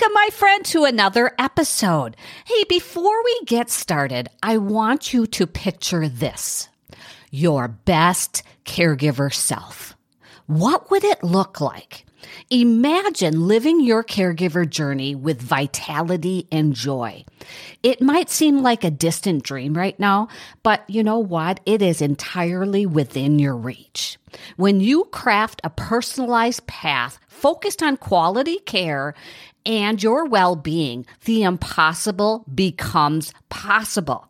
Welcome, my friend, to another episode. Hey, before we get started, I want you to picture this your best caregiver self. What would it look like? Imagine living your caregiver journey with vitality and joy. It might seem like a distant dream right now, but you know what? It is entirely within your reach. When you craft a personalized path focused on quality care and your well being, the impossible becomes possible.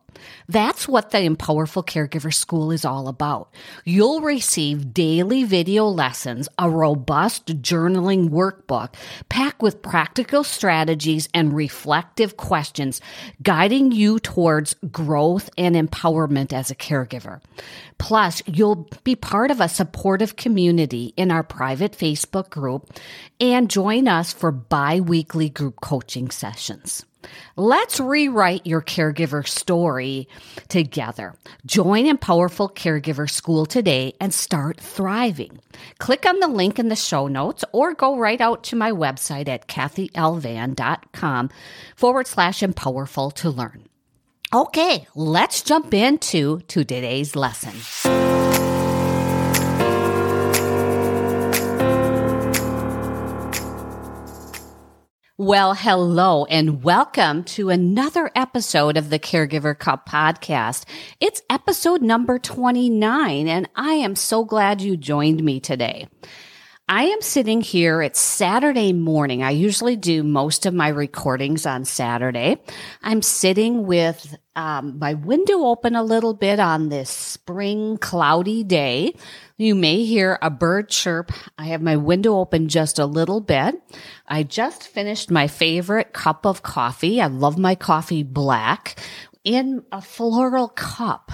That's what the Empowerful Caregiver School is all about. You'll receive daily video lessons, a robust journaling workbook packed with practical strategies and reflective questions, guiding you towards growth and empowerment as a caregiver. Plus, you'll be part of a supportive community in our private Facebook group and join us for bi weekly group coaching sessions. Let's rewrite your caregiver story together. Join Empowerful Caregiver School today and start thriving. Click on the link in the show notes or go right out to my website at kathylovan.com forward slash empowerful to learn. Okay, let's jump into to today's lesson. Well, hello and welcome to another episode of the Caregiver Cup podcast. It's episode number 29 and I am so glad you joined me today. I am sitting here. It's Saturday morning. I usually do most of my recordings on Saturday. I'm sitting with um, my window open a little bit on this spring cloudy day. You may hear a bird chirp. I have my window open just a little bit. I just finished my favorite cup of coffee. I love my coffee black in a floral cup.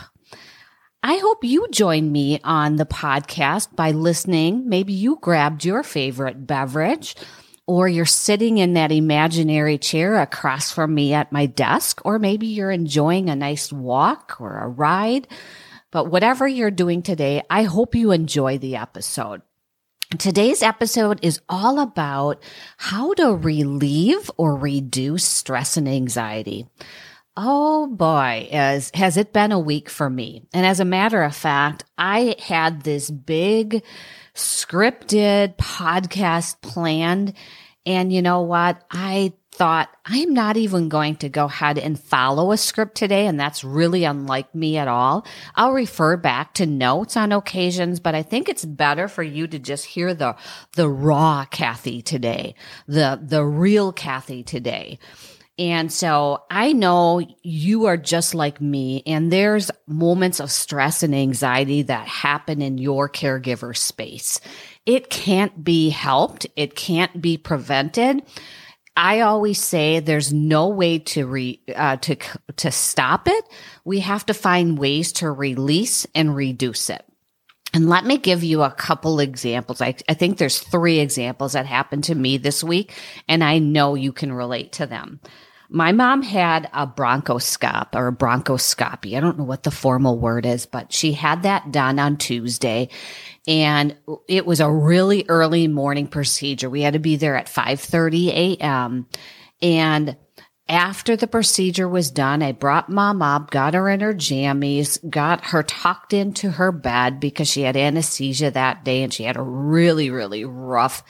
I hope you join me on the podcast by listening. Maybe you grabbed your favorite beverage or you're sitting in that imaginary chair across from me at my desk, or maybe you're enjoying a nice walk or a ride. But whatever you're doing today, I hope you enjoy the episode. Today's episode is all about how to relieve or reduce stress and anxiety. Oh boy, as has it been a week for me. And as a matter of fact, I had this big scripted podcast planned. And you know what? I thought I'm not even going to go ahead and follow a script today. And that's really unlike me at all. I'll refer back to notes on occasions, but I think it's better for you to just hear the, the raw Kathy today, the, the real Kathy today. And so I know you are just like me, and there's moments of stress and anxiety that happen in your caregiver space. It can't be helped. It can't be prevented. I always say there's no way to re, uh, to, to stop it. We have to find ways to release and reduce it. And let me give you a couple examples. I, I think there's three examples that happened to me this week, and I know you can relate to them. My mom had a bronchoscope or a bronchoscopy. I don't know what the formal word is, but she had that done on Tuesday and it was a really early morning procedure. We had to be there at 5:30 a.m. and after the procedure was done, I brought mom up, got her in her jammies, got her tucked into her bed because she had anesthesia that day and she had a really, really rough,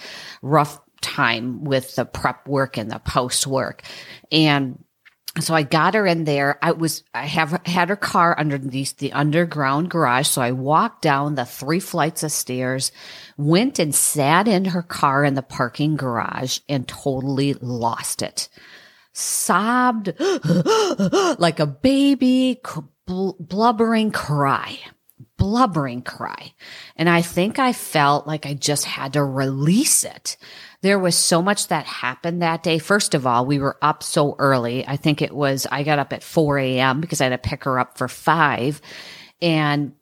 rough time with the prep work and the post work. And so I got her in there. I was, I have had her car underneath the underground garage. So I walked down the three flights of stairs, went and sat in her car in the parking garage and totally lost it. Sobbed like a baby, blubbering cry blubbering cry. And I think I felt like I just had to release it. There was so much that happened that day. First of all, we were up so early. I think it was, I got up at 4 a.m. because I had to pick her up for five. And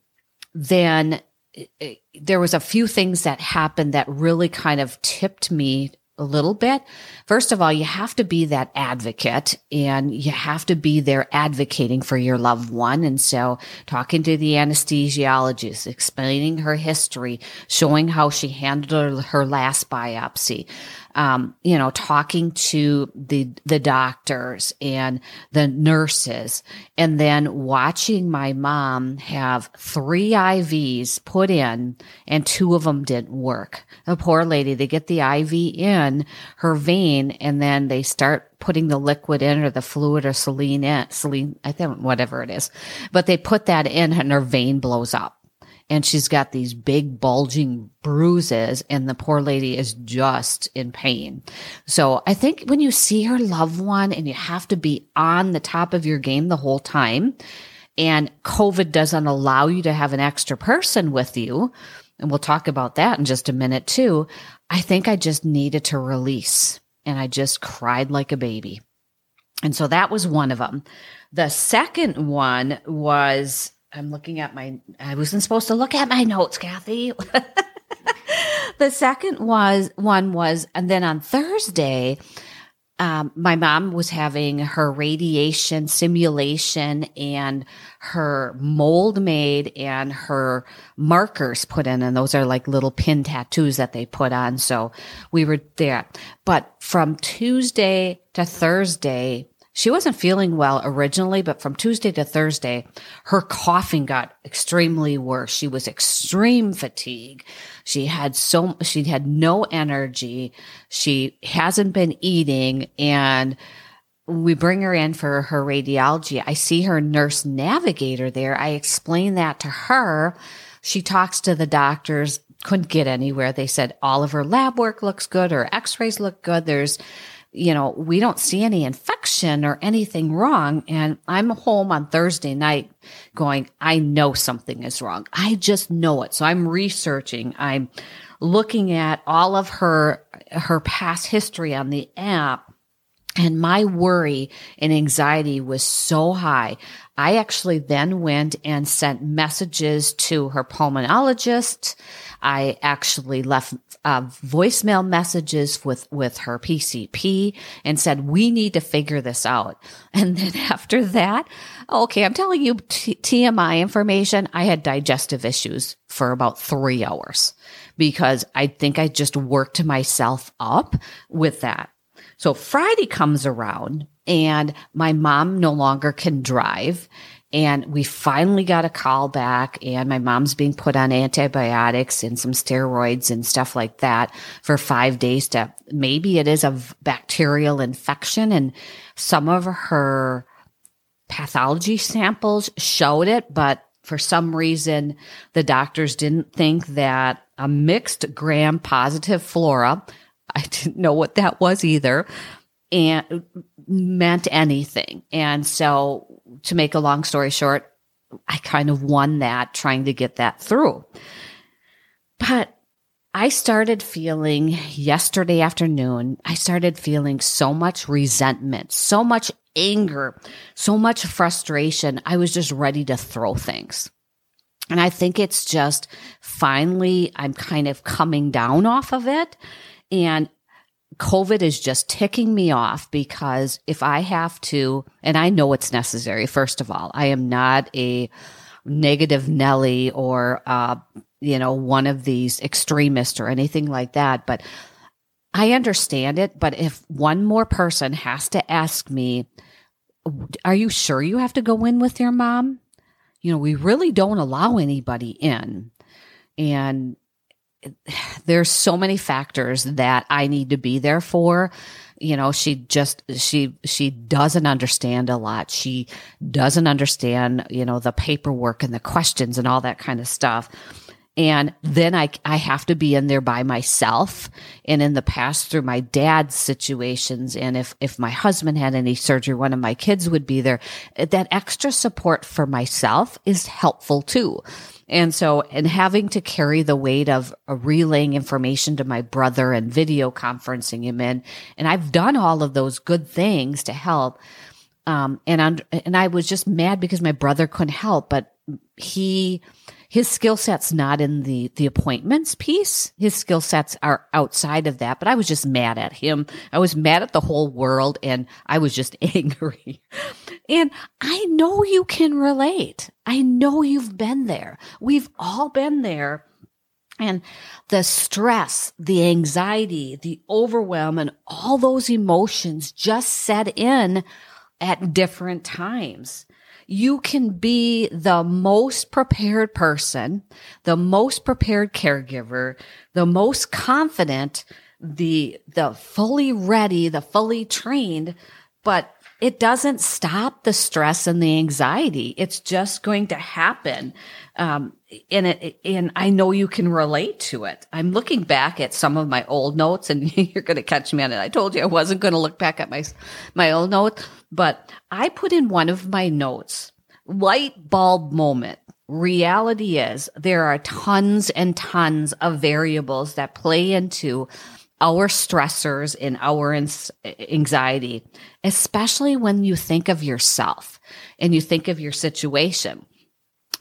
then it, it, there was a few things that happened that really kind of tipped me a little bit. First of all, you have to be that advocate and you have to be there advocating for your loved one. And so talking to the anesthesiologist, explaining her history, showing how she handled her last biopsy, um, you know, talking to the, the doctors and the nurses and then watching my mom have three IVs put in and two of them didn't work. The poor lady, they get the IV in her vein and then they start putting the liquid in or the fluid or saline in, saline, I think whatever it is, but they put that in and her vein blows up and she's got these big bulging bruises and the poor lady is just in pain. So I think when you see her loved one and you have to be on the top of your game the whole time and COVID doesn't allow you to have an extra person with you, and we'll talk about that in just a minute too. I think I just needed to release and I just cried like a baby. And so that was one of them. The second one was I'm looking at my, I wasn't supposed to look at my notes, Kathy. the second was, one was, and then on Thursday, um, my mom was having her radiation simulation and her mold made and her markers put in. And those are like little pin tattoos that they put on. So we were there. But from Tuesday to Thursday, she wasn't feeling well originally, but from Tuesday to Thursday, her coughing got extremely worse. She was extreme fatigue. She had so, she had no energy. She hasn't been eating and we bring her in for her radiology. I see her nurse navigator there. I explain that to her. She talks to the doctors, couldn't get anywhere. They said all of her lab work looks good. Her x-rays look good. There's you know, we don't see any infection or anything wrong. And I'm home on Thursday night going, I know something is wrong. I just know it. So I'm researching. I'm looking at all of her, her past history on the app. And my worry and anxiety was so high. I actually then went and sent messages to her pulmonologist. I actually left uh, voicemail messages with, with her PCP and said, we need to figure this out. And then after that, okay, I'm telling you t- TMI information. I had digestive issues for about three hours because I think I just worked myself up with that. So Friday comes around and my mom no longer can drive. And we finally got a call back and my mom's being put on antibiotics and some steroids and stuff like that for five days to maybe it is a bacterial infection. And some of her pathology samples showed it, but for some reason the doctors didn't think that a mixed gram positive flora, I didn't know what that was either, and meant anything. And so to make a long story short, I kind of won that trying to get that through. But I started feeling yesterday afternoon, I started feeling so much resentment, so much anger, so much frustration. I was just ready to throw things. And I think it's just finally, I'm kind of coming down off of it. And COVID is just ticking me off because if I have to, and I know it's necessary, first of all, I am not a negative Nelly or, uh, you know, one of these extremists or anything like that, but I understand it. But if one more person has to ask me, are you sure you have to go in with your mom? You know, we really don't allow anybody in. And there's so many factors that I need to be there for. You know, she just, she, she doesn't understand a lot. She doesn't understand, you know, the paperwork and the questions and all that kind of stuff. And then I, I have to be in there by myself. And in the past through my dad's situations. And if, if my husband had any surgery, one of my kids would be there. That extra support for myself is helpful too. And so, and having to carry the weight of relaying information to my brother and video conferencing him in. And I've done all of those good things to help. Um, and, and I was just mad because my brother couldn't help, but he, his skill set's not in the the appointments piece. His skill sets are outside of that, but I was just mad at him. I was mad at the whole world and I was just angry. And I know you can relate. I know you've been there. We've all been there. And the stress, the anxiety, the overwhelm, and all those emotions just set in at different times. You can be the most prepared person, the most prepared caregiver, the most confident, the, the fully ready, the fully trained, but it doesn't stop the stress and the anxiety. It's just going to happen. Um, and it, and I know you can relate to it. I'm looking back at some of my old notes and you're going to catch me on it. I told you I wasn't going to look back at my, my old note, but I put in one of my notes, light bulb moment. Reality is there are tons and tons of variables that play into our stressors and our anxiety, especially when you think of yourself and you think of your situation.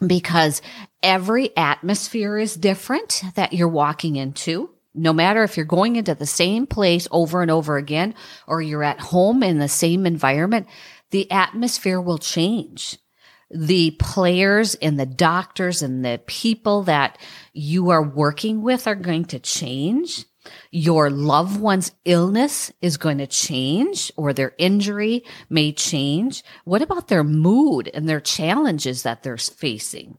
Because every atmosphere is different that you're walking into. No matter if you're going into the same place over and over again, or you're at home in the same environment, the atmosphere will change the players and the doctors and the people that you are working with are going to change. Your loved one's illness is going to change or their injury may change. What about their mood and their challenges that they're facing?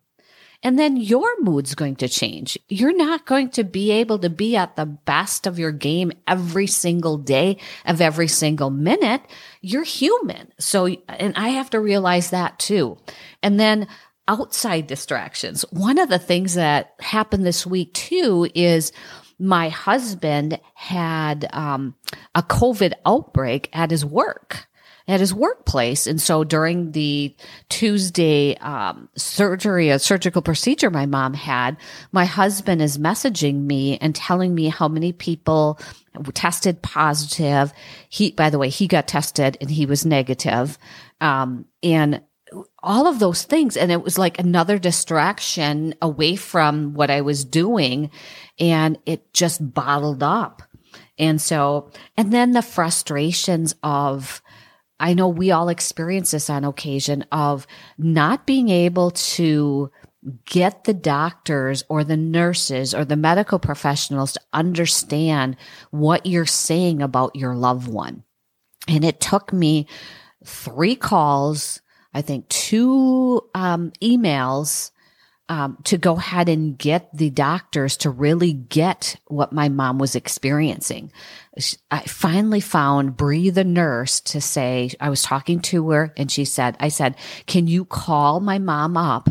And then your mood's going to change. You're not going to be able to be at the best of your game every single day of every single minute. You're human. So, and I have to realize that too. And then outside distractions. One of the things that happened this week too is my husband had um, a COVID outbreak at his work at his workplace. And so during the Tuesday um, surgery, a surgical procedure my mom had, my husband is messaging me and telling me how many people tested positive. He, by the way, he got tested and he was negative. Um, and all of those things. And it was like another distraction away from what I was doing. And it just bottled up. And so, and then the frustrations of, I know we all experience this on occasion of not being able to get the doctors or the nurses or the medical professionals to understand what you're saying about your loved one. And it took me three calls I think, two um, emails um, to go ahead and get the doctors to really get what my mom was experiencing. I finally found Bree, the nurse, to say, I was talking to her and she said, I said, can you call my mom up?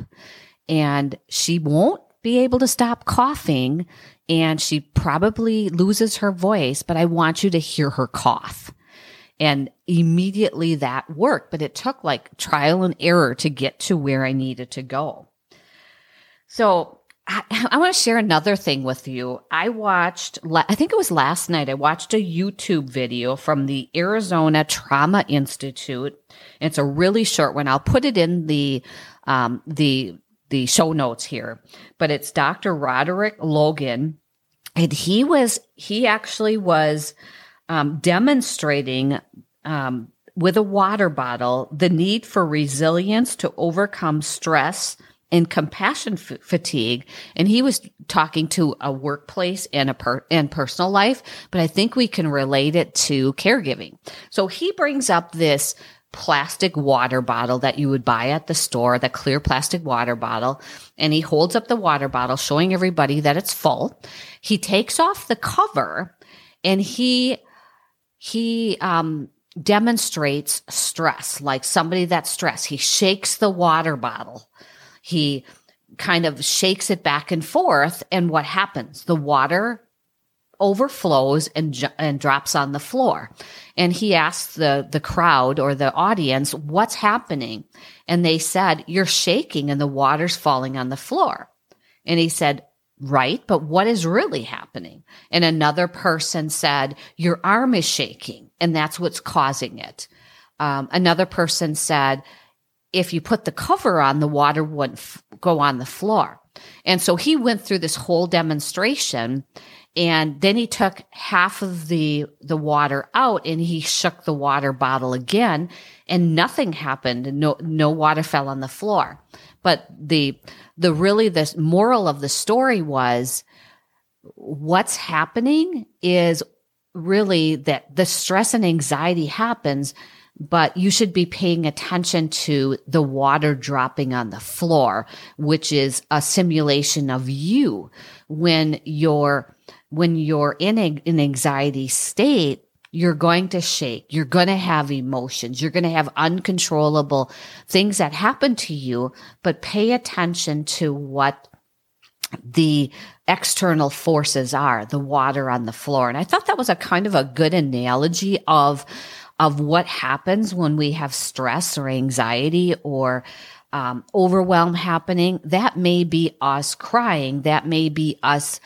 And she won't be able to stop coughing and she probably loses her voice, but I want you to hear her cough. And immediately that worked, but it took like trial and error to get to where I needed to go. So I, I want to share another thing with you. I watched, I think it was last night, I watched a YouTube video from the Arizona Trauma Institute. It's a really short one. I'll put it in the, um, the, the show notes here, but it's Dr. Roderick Logan. And he was, he actually was, um, demonstrating um, with a water bottle the need for resilience to overcome stress and compassion f- fatigue. And he was talking to a workplace and a per- and personal life, but I think we can relate it to caregiving. So he brings up this plastic water bottle that you would buy at the store, the clear plastic water bottle. And he holds up the water bottle, showing everybody that it's full. He takes off the cover and he he um, demonstrates stress, like somebody that's stressed. He shakes the water bottle. He kind of shakes it back and forth. And what happens? The water overflows and, and drops on the floor. And he asked the, the crowd or the audience, what's happening? And they said, you're shaking and the water's falling on the floor. And he said, right, but what is really happening? And another person said, your arm is shaking and that's what's causing it. Um, another person said, if you put the cover on, the water wouldn't f- go on the floor. And so he went through this whole demonstration and then he took half of the, the water out and he shook the water bottle again and nothing happened. No, no water fell on the floor. But the, the really, the moral of the story was what's happening is really that the stress and anxiety happens but you should be paying attention to the water dropping on the floor, which is a simulation of you when you're, when you're in a, an anxiety state. You're going to shake. You're going to have emotions. You're going to have uncontrollable things that happen to you, but pay attention to what the external forces are, the water on the floor. And I thought that was a kind of a good analogy of of what happens when we have stress or anxiety or um, overwhelm happening. That may be us crying. That may be us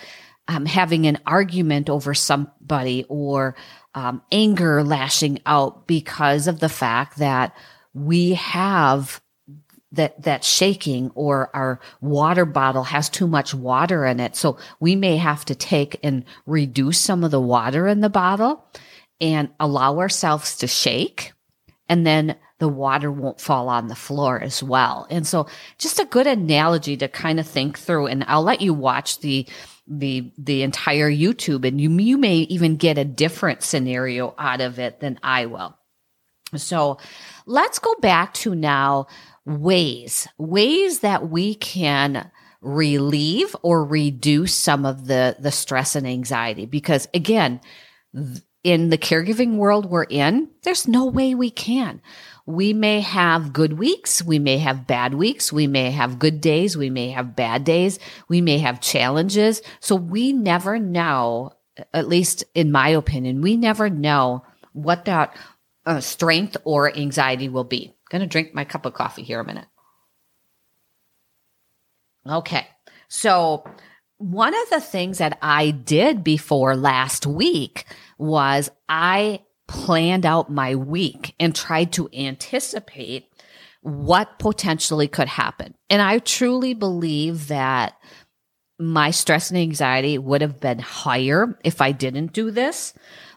um, having an argument over somebody or um, anger lashing out because of the fact that we have that that shaking or our water bottle has too much water in it so we may have to take and reduce some of the water in the bottle and allow ourselves to shake and then the water won't fall on the floor as well. And so just a good analogy to kind of think through and I'll let you watch the the the entire YouTube and you you may even get a different scenario out of it than I will. So let's go back to now ways ways that we can relieve or reduce some of the the stress and anxiety because again in the caregiving world we're in, there's no way we can. We may have good weeks. We may have bad weeks. We may have good days. We may have bad days. We may have challenges. So we never know, at least in my opinion, we never know what that uh, strength or anxiety will be. I'm going to drink my cup of coffee here a minute. Okay. So one of the things that I did before last week was I planned out my week and tried to anticipate what potentially could happen. And I truly believe that my stress and anxiety would have been higher if I didn't do this.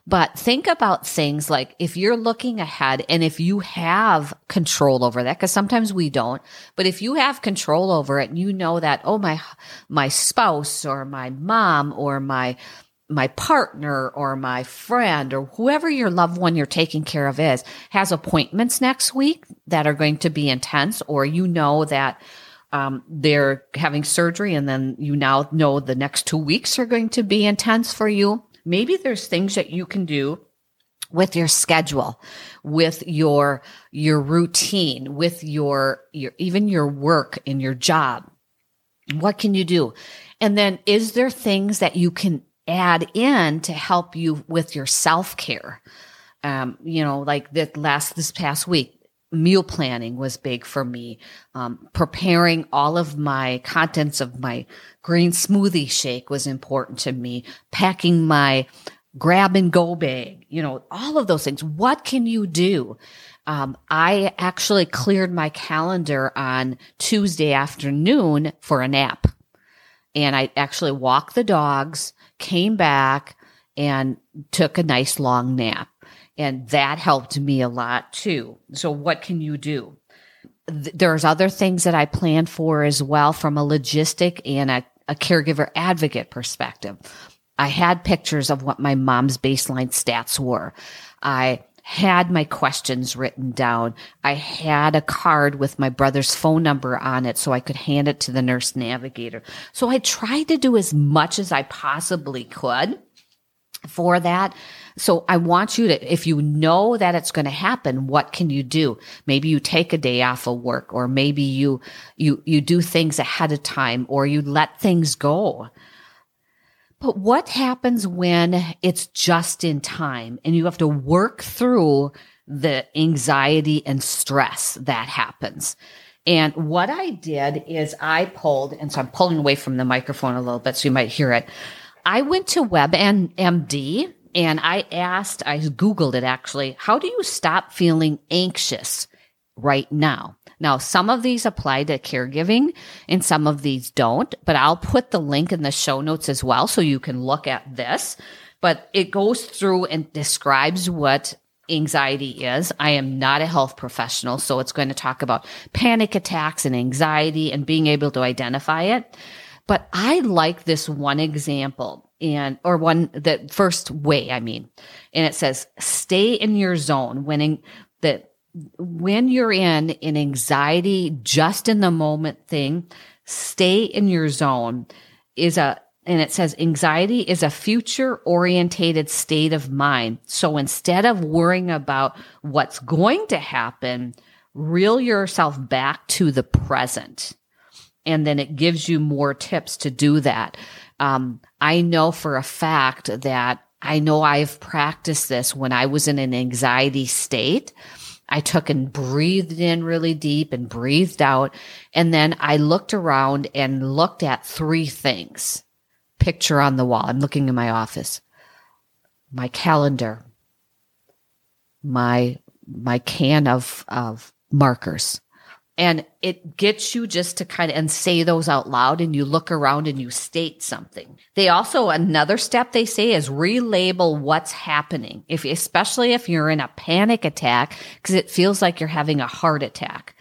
But think about things like if you're looking ahead and if you have control over that, because sometimes we don't, but if you have control over it and you know that, oh, my, my spouse or my mom or my, my partner or my friend or whoever your loved one you're taking care of is has appointments next week that are going to be intense, or you know that um, they're having surgery and then you now know the next two weeks are going to be intense for you. Maybe there's things that you can do with your schedule, with your, your routine, with your, your, even your work and your job. What can you do? And then is there things that you can add in to help you with your self care. Um, you know, like that last, this past week, meal planning was big for me. Um, preparing all of my contents of my green smoothie shake was important to me. Packing my grab and go bag, you know, all of those things. What can you do? Um, I actually cleared my calendar on Tuesday afternoon for a nap. And I actually walked the dogs came back and took a nice long nap. And that helped me a lot too. So what can you do? There's other things that I plan for as well from a logistic and a, a caregiver advocate perspective. I had pictures of what my mom's baseline stats were. I had my questions written down. I had a card with my brother's phone number on it so I could hand it to the nurse navigator. So I tried to do as much as I possibly could for that. So I want you to, if you know that it's going to happen, what can you do? Maybe you take a day off of work or maybe you, you, you do things ahead of time or you let things go. But what happens when it's just in time and you have to work through the anxiety and stress that happens? And what I did is I pulled, and so I'm pulling away from the microphone a little bit so you might hear it. I went to WebMD and I asked, I Googled it actually, how do you stop feeling anxious right now? Now, some of these apply to caregiving and some of these don't, but I'll put the link in the show notes as well so you can look at this. But it goes through and describes what anxiety is. I am not a health professional, so it's going to talk about panic attacks and anxiety and being able to identify it. But I like this one example. and or one the first way i mean and it says stay in your zone when that when you're in an anxiety just in the moment thing stay in your zone is a and it says anxiety is a future orientated state of mind. So instead of worrying about what's going to happen reel yourself back to the present. And then it gives you more tips to do that. Um, I know for a fact that I know I've practiced this when I was in an anxiety state. I took and breathed in really deep and breathed out. And then I looked around and looked at three things. Picture on the wall. I'm looking in my office. My calendar, my, my can of, of markers, and it gets you just to kind of and say those out loud and you look around and you state something. They also another step they say is relabel what's happening. If especially if you're in a panic attack because it feels like you're having a heart attack.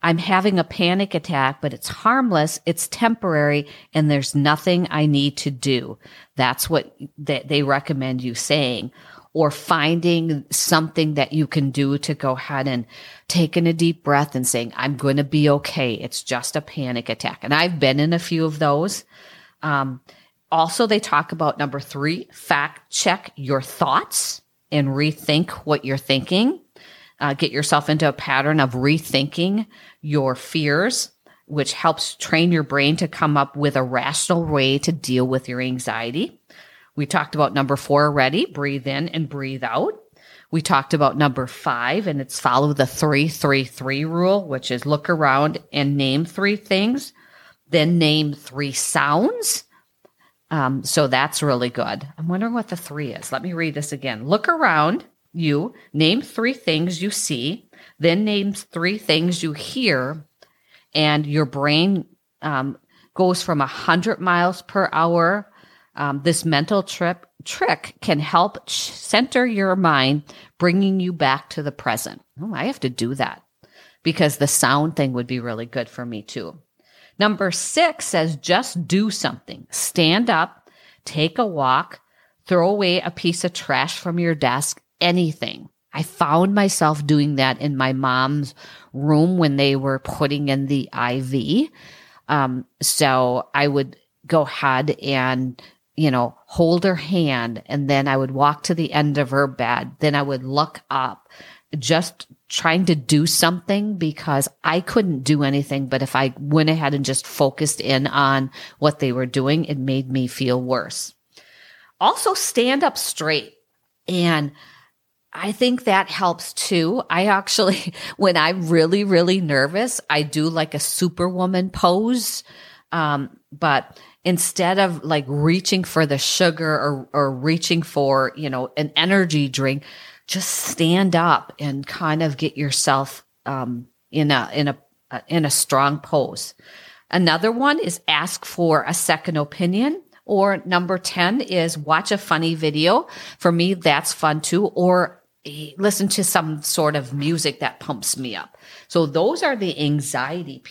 I'm having a panic attack, but it's harmless, it's temporary, and there's nothing I need to do. That's what they recommend you saying or finding something that you can do to go ahead and taking a deep breath and saying, I'm going to be okay. It's just a panic attack. And I've been in a few of those. Um, also, they talk about number three, fact check your thoughts and rethink what you're thinking. Uh, get yourself into a pattern of rethinking your fears, which helps train your brain to come up with a rational way to deal with your anxiety. We talked about number four already breathe in and breathe out. We talked about number five, and it's follow the three, three, three rule, which is look around and name three things, then name three sounds. Um, so that's really good. I'm wondering what the three is. Let me read this again. Look around you, name three things you see, then name three things you hear, and your brain um, goes from 100 miles per hour um, this mental trip trick can help center your mind, bringing you back to the present. Oh, I have to do that because the sound thing would be really good for me too. Number six says just do something. Stand up, take a walk, throw away a piece of trash from your desk, anything. I found myself doing that in my mom's room when they were putting in the IV. Um, so I would go ahead and you know, hold her hand. And then I would walk to the end of her bed. Then I would look up, just trying to do something because I couldn't do anything. But if I went ahead and just focused in on what they were doing, it made me feel worse. Also, stand up straight. And I think that helps too. I actually, when I'm really, really nervous, I do like a superwoman pose. Um, but instead of like reaching for the sugar or, or reaching for, you know, an energy drink, just stand up and kind of get yourself, um, in a, in a, uh, in a strong pose. Another one is ask for a second opinion. Or number 10 is watch a funny video. For me, that's fun too. Or eh, listen to some sort of music that pumps me up. So those are the anxiety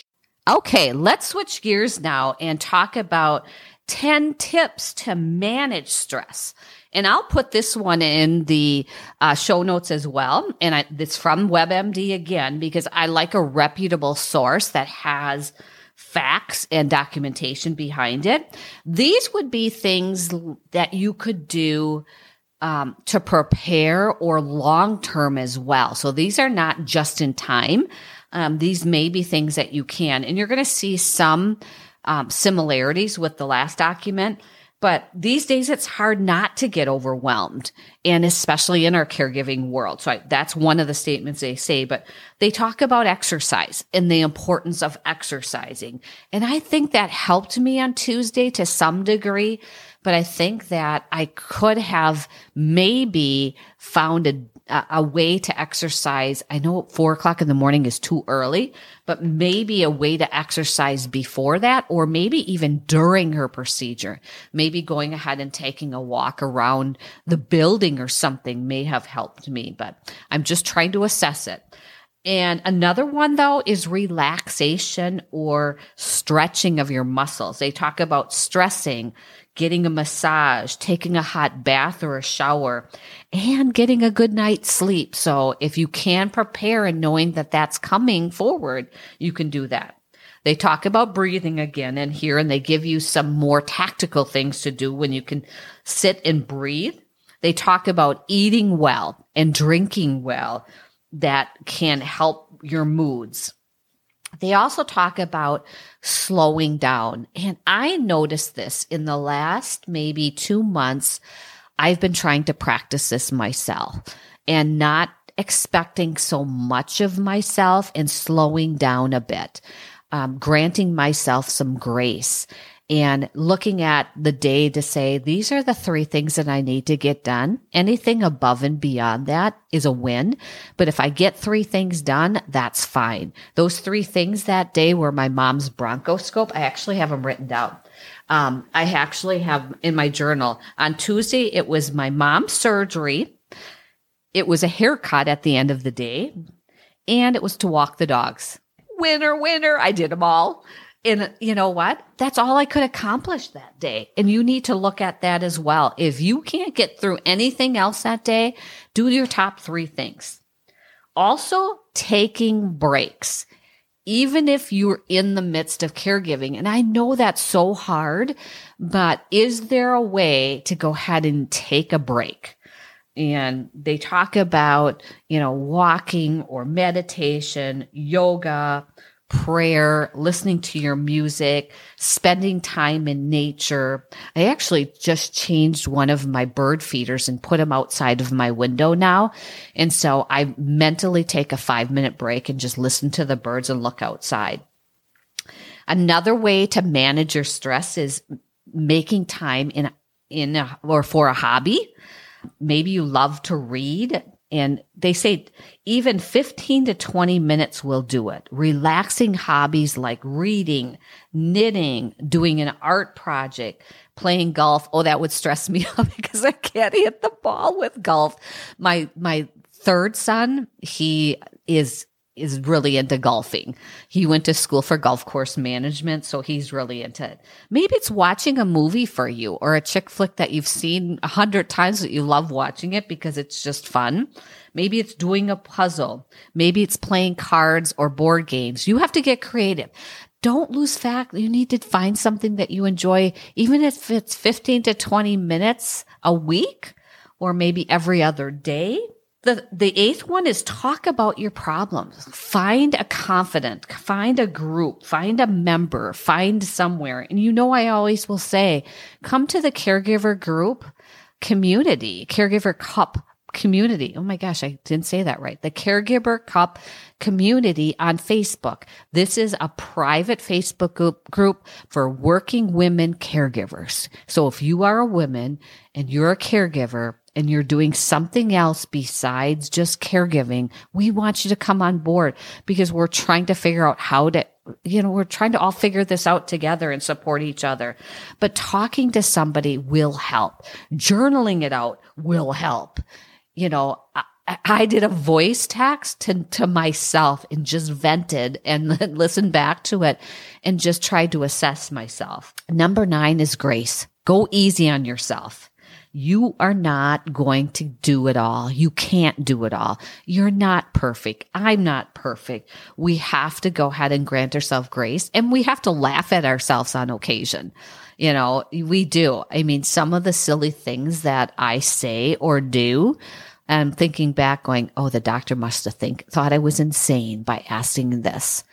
Okay, let's switch gears now and talk about 10 tips to manage stress. And I'll put this one in the uh, show notes as well. And I, it's from WebMD again, because I like a reputable source that has facts and documentation behind it. These would be things that you could do um, to prepare or long term as well. So these are not just in time. Um, these may be things that you can, and you're going to see some um, similarities with the last document. But these days, it's hard not to get overwhelmed, and especially in our caregiving world. So I, that's one of the statements they say. But they talk about exercise and the importance of exercising, and I think that helped me on Tuesday to some degree. But I think that I could have maybe found a a, way to exercise. I know four o'clock in the morning is too early, but maybe a way to exercise before that, or maybe even during her procedure. Maybe going ahead and taking a walk around the building or something may have helped me, but I'm just trying to assess it. And another one though is relaxation or stretching of your muscles. They talk about stressing, getting a massage, taking a hot bath or a shower, and getting a good night's sleep. So if you can prepare and knowing that that's coming forward, you can do that. They talk about breathing again in here and they give you some more tactical things to do when you can sit and breathe. They talk about eating well and drinking well that can help your moods. They also talk about slowing down. And I noticed this in the last maybe two months. I've been trying to practice this myself and not expecting so much of myself and slowing down a bit, um, granting myself some grace and looking at the day to say, these are the three things that I need to get done. Anything above and beyond that is a win. But if I get three things done, that's fine. Those three things that day were my mom's bronchoscope. I actually have them written down. Um, I actually have in my journal on Tuesday, it was my mom's surgery. It was a haircut at the end of the day and it was to walk the dogs. Winner, winner. I did them all. And you know what? That's all I could accomplish that day. And you need to look at that as well. If you can't get through anything else that day, do your top three things. Also, taking breaks, even if you're in the midst of caregiving. And I know that's so hard, but is there a way to go ahead and take a break? and they talk about, you know, walking or meditation, yoga, prayer, listening to your music, spending time in nature. I actually just changed one of my bird feeders and put them outside of my window now. And so I mentally take a five minute break and just listen to the birds and look outside. Another way to manage your stress is making time in, in a, or for a hobby. Maybe you love to read and they say even 15 to 20 minutes will do it. Relaxing hobbies like reading, knitting, doing an art project, playing golf. Oh, that would stress me out because I can't hit the ball with golf. My, my third son, he is is really into golfing. He went to school for golf course management, so he's really into it. Maybe it's watching a movie for you or a chick flick that you've seen a hundred times that you love watching it because it's just fun. Maybe it's doing a puzzle. Maybe it's playing cards or board games. You have to get creative. Don't lose fact. You need to find something that you enjoy, even if it's 15 to 20 minutes a week or maybe every other day the, the eighth one is talk about your problems. Find a confidant, find a group, find a member, find somewhere. And you know, I always will say, come to the caregiver group community, caregiver cup community. Oh my gosh, I didn't say that right. The Caregiver Cup community on Facebook. This is a private Facebook group, group for working women caregivers. So if you are a woman and you're a caregiver, and you're doing something else besides just caregiving, we want you to come on board because we're trying to figure out how to, you know, we're trying to all figure this out together and support each other. But talking to somebody will help. Journaling it out will help. You know, I, I did a voice text to, to myself and just vented and listened back to it and just tried to assess myself. Number nine is grace. Go easy on yourself. You are not going to do it all. You can't do it all. You're not perfect. I'm not perfect. We have to go ahead and grant ourselves grace and we have to laugh at ourselves on occasion. You know, we do. I mean, some of the silly things that I say or do, I'm thinking back going, oh, the doctor must have think, thought I was insane by asking this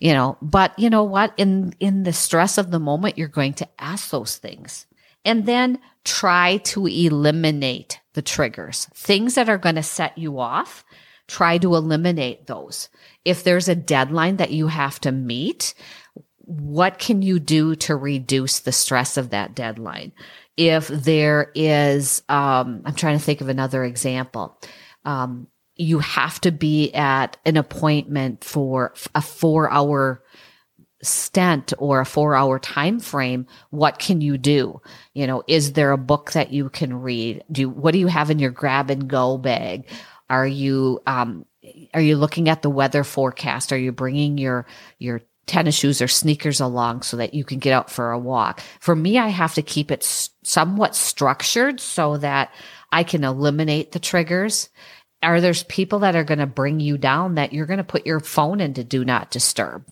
you know but you know what in in the stress of the moment you're going to ask those things and then try to eliminate the triggers, things that are going to set you off. Try to eliminate those. If there's a deadline that you have to meet, what can you do to reduce the stress of that deadline? If there is, um, I'm trying to think of another example. Um, you have to be at an appointment for a four hour stent or a four hour time frame what can you do you know is there a book that you can read do what do you have in your grab and go bag are you um are you looking at the weather forecast? Are you bringing your, your tennis shoes or sneakers along so that you can get out for a walk? For me, I have to keep it somewhat structured so that I can eliminate the triggers. Are there's people that are going to bring you down that you're going to put your phone into do not disturb?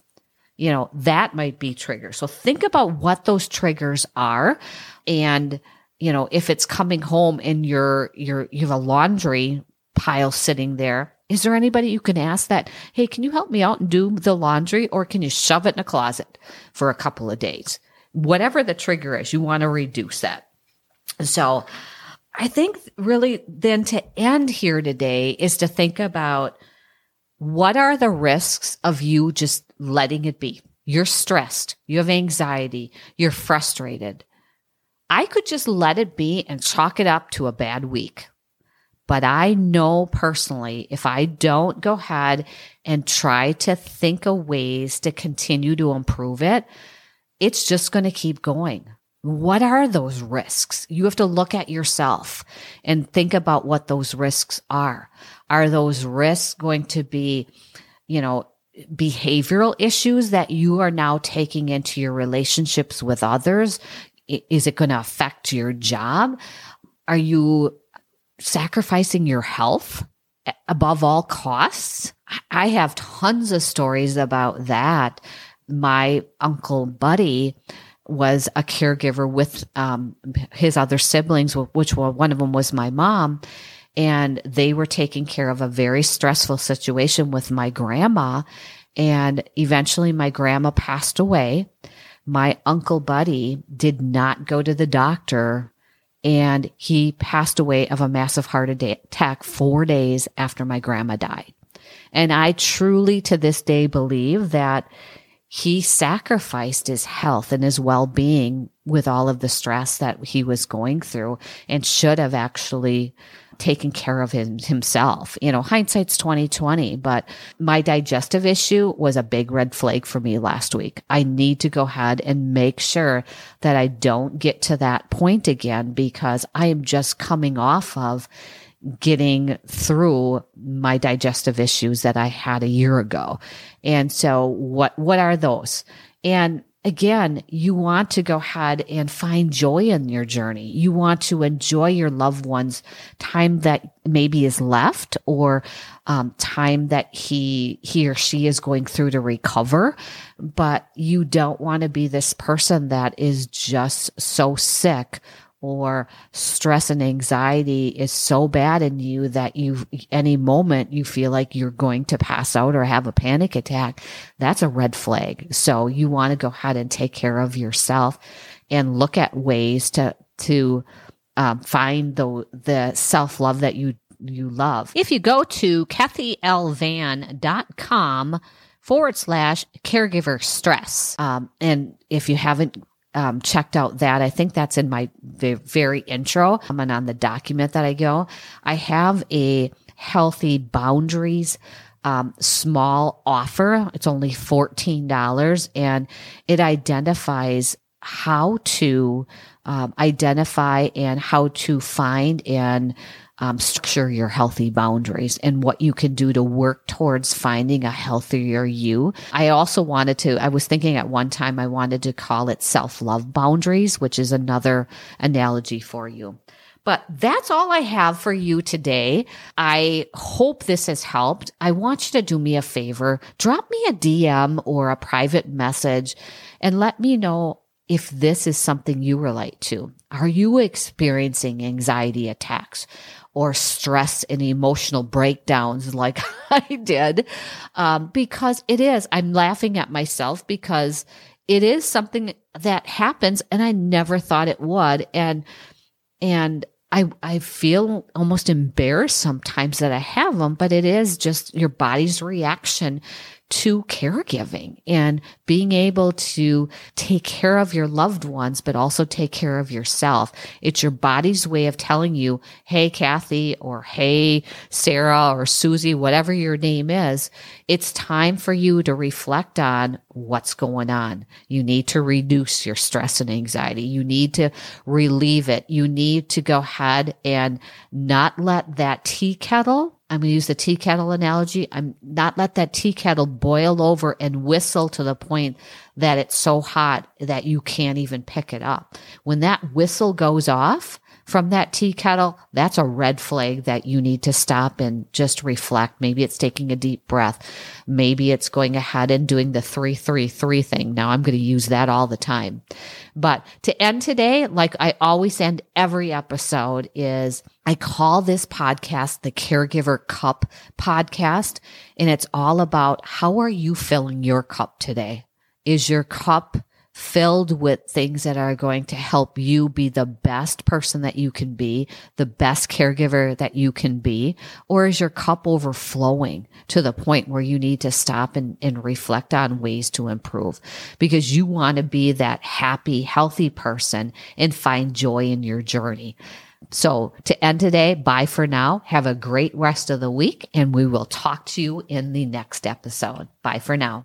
You know, that might be triggers. So think about what those triggers are and you know, if it's coming home and you're you're you have a laundry pile sitting there, is there anybody you can ask that, hey, can you help me out and do the laundry or can you shove it in a closet for a couple of days? Whatever the trigger is, you want to reduce that. So I think really then to end here today is to think about what are the risks of you just letting it be? You're stressed. You have anxiety. You're frustrated. I could just let it be and chalk it up to a bad week. But I know personally, if I don't go ahead and try to think of ways to continue to improve it, it's just going to keep going. What are those risks? You have to look at yourself and think about what those risks are. Are those risks going to be, you know, behavioral issues that you are now taking into your relationships with others, is it going to affect your job? Are you sacrificing your health above all costs? I have tons of stories about that. My uncle Buddy was a caregiver with um, his other siblings, which one of them was my mom. And they were taking care of a very stressful situation with my grandma. And eventually my grandma passed away my uncle Buddy did not go to the doctor and he passed away of a massive heart attack four days after my grandma died. And I truly to this day believe that he sacrificed his health and his well being with all of the stress that he was going through and should have actually taken care of him, himself. You know, hindsight's 2020, but my digestive issue was a big red flag for me last week. I need to go ahead and make sure that I don't get to that point again because I am just coming off of getting through my digestive issues that I had a year ago. And so what, what are those? And again, you want to go ahead and find joy in your journey. You want to enjoy your loved one's time that maybe is left or um, time that he, he or she is going through to recover. But you don't want to be this person that is just so sick or stress and anxiety is so bad in you that you any moment you feel like you're going to pass out or have a panic attack that's a red flag. So you want to go ahead and take care of yourself and look at ways to to um, find the the self-love that you you love. If you go to kathylovan.com forward slash caregiver stress. Um, and if you haven't um, checked out that. I think that's in my very intro um, and on the document that I go. I have a healthy boundaries um, small offer. It's only $14 and it identifies how to um, identify and how to find and um, structure your healthy boundaries and what you can do to work towards finding a healthier you. I also wanted to, I was thinking at one time, I wanted to call it self love boundaries, which is another analogy for you. But that's all I have for you today. I hope this has helped. I want you to do me a favor. Drop me a DM or a private message and let me know if this is something you relate to. Are you experiencing anxiety attacks? Or stress and emotional breakdowns like I did. Um, because it is, I'm laughing at myself because it is something that happens and I never thought it would. And, and I, I feel almost embarrassed sometimes that I have them, but it is just your body's reaction to caregiving and being able to take care of your loved ones, but also take care of yourself. It's your body's way of telling you, Hey, Kathy, or Hey, Sarah, or Susie, whatever your name is. It's time for you to reflect on what's going on. You need to reduce your stress and anxiety. You need to relieve it. You need to go ahead and not let that tea kettle I'm going to use the tea kettle analogy. I'm not let that tea kettle boil over and whistle to the point that it's so hot that you can't even pick it up. When that whistle goes off, from that tea kettle, that's a red flag that you need to stop and just reflect. Maybe it's taking a deep breath. Maybe it's going ahead and doing the three, three, three thing. Now I'm going to use that all the time. But to end today, like I always end every episode is I call this podcast the Caregiver Cup podcast. And it's all about how are you filling your cup today? Is your cup filled with things that are going to help you be the best person that you can be, the best caregiver that you can be? Or is your cup overflowing to the point where you need to stop and, and reflect on ways to improve? Because you want to be that happy, healthy person and find joy in your journey. So to end today, bye for now. Have a great rest of the week and we will talk to you in the next episode. Bye for now.